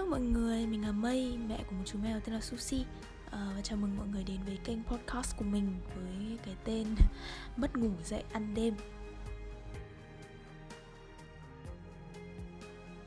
Hello mọi người, mình là Mây, mẹ của một chú mèo tên là Sushi. Uh, Và chào mừng mọi người đến với kênh podcast của mình với cái tên Mất ngủ dậy ăn đêm.